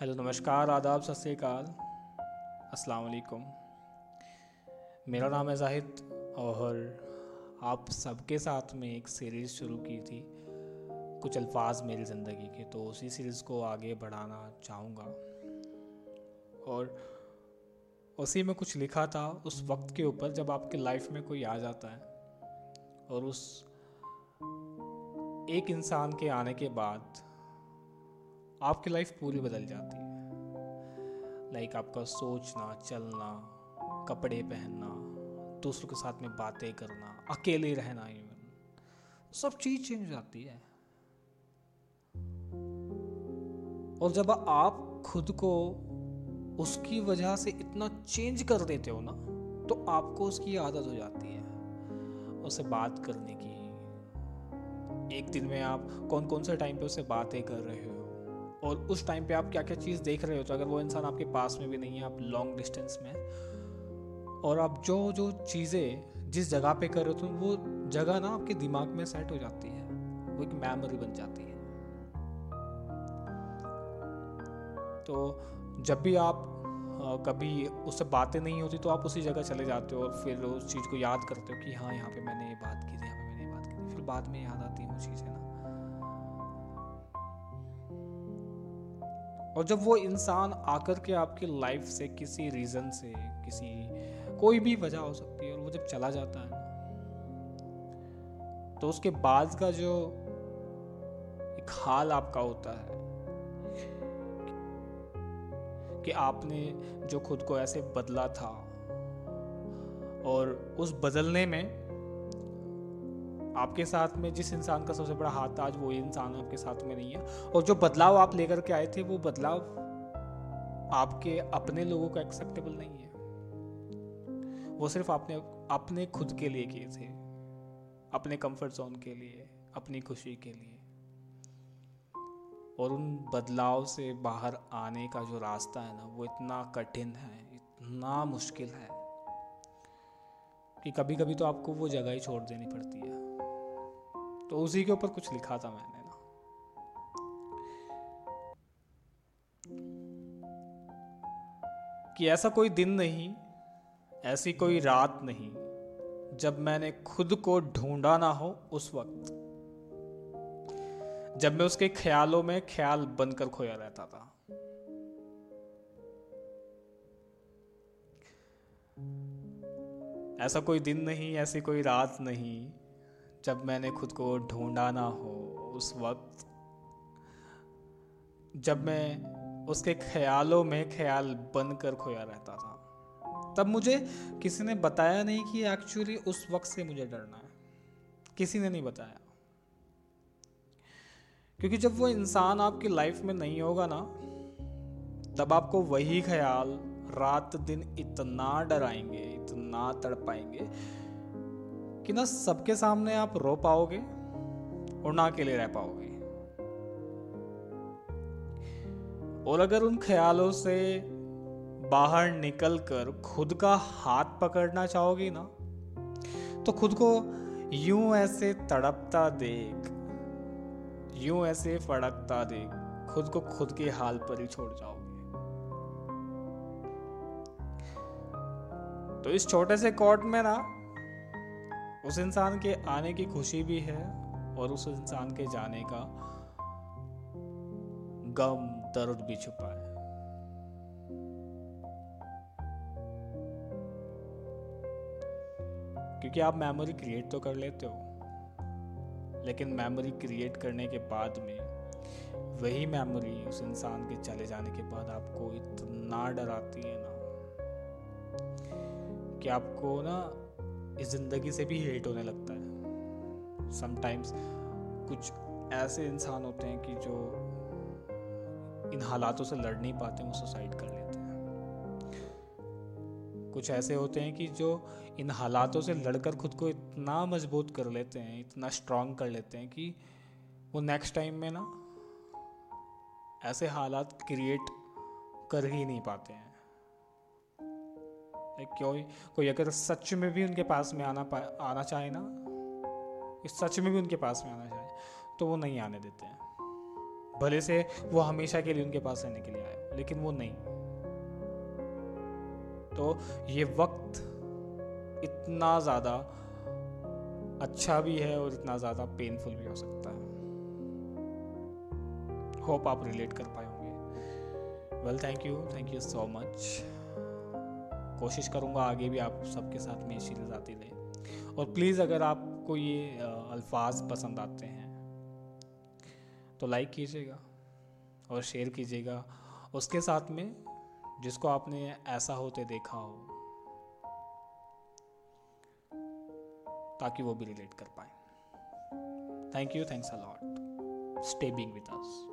Hello, नमस्कार, आदाब, सत श्रीकाल। अस्सलाम वालेकुम। मेरा नाम है जाहिद और आप सबके साथ में एक सीरीज़ शुरू की थी कुछ अल्फाज मेरी ज़िंदगी के तो उसी सीरीज़ को आगे बढ़ाना चाहूँगा। और उसी में कुछ लिखा था, उस वक्त के ऊपर जब आपके लाइफ में कोई आ जाता है और उस एक इंसान के आने के बाद आपकी लाइफ पूरी बदल जाती है। लाइक आपका सोचना, चलना, कपड़े पहनना दूसरों के साथ में बातें करना, अकेले रहना इवन सब चीज़ चेंज हो जाती है। और जब आप खुद को उसकी वजह से इतना चेंज कर देते हो ना तो आपको उसकी आदत हो जाती है उससे बात करने की। एक दिन में आप कौन कौन से टाइम पे उससे बातें कर रहे हो? और उस टाइम पे आप क्या क्या चीज़ देख रहे हो तो अगर वो इंसान आपके पास में भी नहीं है, आप लॉन्ग डिस्टेंस में और आप जो जो चीज़ें जिस जगह पे कर रहे हो तो वो जगह ना आपके दिमाग में सेट हो जाती है। वो एक मेमोरी बन जाती है। तो जब भी आप कभी उससे बातें नहीं होती तो आप उसी जगह चले जाते हो और फिर उस चीज़ को याद करते हो कि हाँ यहाँ पे मैंने ये बात की थी, यहाँ पे मैंने ये बात की थी। फिर बाद में याद आती है वो चीज़ें ना। और जब वो इंसान आकर के आपकी लाइफ से किसी रीज़न से, किसी, कोई भी वजह हो सकती है और वो जब चला जाता है तो उसके बाद का जो एक हाल आपका होता है कि आपने जो खुद को ऐसे बदला था और उस बदलने में आपके साथ में, जिस इंसान का सबसे बड़ा हाथ था आज, वो इंसान आपके साथ में नहीं है। और जो बदलाव आप लेकर के आए थे, वो बदलाव आपके अपने लोगों का एक्सेप्टेबल नहीं है। वो सिर्फ़ आपने अपने खुद के लिए किए थे। अपने कंफर्ट जोन के लिए, अपनी खुशी के लिए। और उन बदलाव से बाहर आने का जो रास्ता है ना, वो इतना कठिन है, इतना मुश्किल है कि कभी कभी तो आपको वो जगह ही छोड़ देनी पड़ती है। तो उसी के ऊपर कुछ लिखा था मैंने ना। कि ऐसा कोई दिन नहीं, ऐसी कोई रात नहीं, जब मैंने खुद को ढूंढा ना हो उस वक्त, जब मैं उसके ख्यालों में ख्याल बनकर खोया रहता था। ऐसा कोई दिन नहीं, ऐसी कोई रात नहीं जब मैंने खुद को ढूंढा ना हो उस वक्त, जब मैं उसके ख्यालों में ख्याल बनकर खोया रहता था, तब मुझे किसी ने बताया नहीं कि एक्चुअली उस वक्त से मुझे डरना है। किसी ने नहीं बताया। क्योंकि जब वो इंसान आपकी लाइफ में नहीं होगा ना, तब आपको वही ख्याल रात दिन इतना डराएँगे, इतना तड़पाएँगे कि ना सबके सामने आप रो पाओगे और ना अकेले रह पाओगे। और अगर उन ख्यालों से बाहर निकलकर खुद का हाथ पकड़ना चाहोगे ना तो खुद को यूँ ऐसे तड़पता देख, यूँ ऐसे फड़कता देख, खुद को खुद के हाल पर ही छोड़ जाओगे। तो इस छोटे से कोर्ट में ना उस इंसान के आने की खुशी भी है और उस इंसान के जाने का गम, दर्द भी छुपा है। क्योंकि आप मेमोरी क्रिएट तो कर लेते हो, लेकिन मेमोरी क्रिएट करने के बाद में वही मेमोरी उस इंसान के चले जाने के बाद आपको इतना डराती है ना कि आपको ना इस ज़िंदगी से भी हेट होने लगता है। समटाइम्स कुछ ऐसे इंसान होते हैं कि जो इन हालातों से लड़ नहीं पाते, वो सुसाइड कर लेते हैं। कुछ ऐसे होते हैं कि जो इन हालातों से लड़कर खुद को इतना मज़बूत कर लेते हैं, इतना स्ट्रांग कर लेते हैं कि वो नेक्स्ट टाइम में ना ऐसे हालात क्रिएट कर ही नहीं पाते हैं। क्यों? कोई अगर सच में भी उनके पास में आना आना चाहे ना सच में भी उनके पास में आना चाहे तो वो नहीं आने देते हैं। भले से वो हमेशा के लिए उनके पास रहने के लिए आए, लेकिन वो नहीं। तो ये वक्त इतना ज़्यादा अच्छा भी है और इतना ज़्यादा पेनफुल भी हो सकता है। होप आप रिलेट कर पाए होंगे। Well thank you thank you so much कोशिश करूँगा आगे भी आप सबके साथ में ये चीज़ें आती रहे। और प्लीज़ अगर आपको ये अल्फाज पसंद आते हैं तो लाइक कीजिएगा और शेयर कीजिएगा। उसके साथ में जिसको आपने ऐसा होते देखा हो, ताकि वो भी रिलेट कर पाए। Thank you thanks a lot stay being with us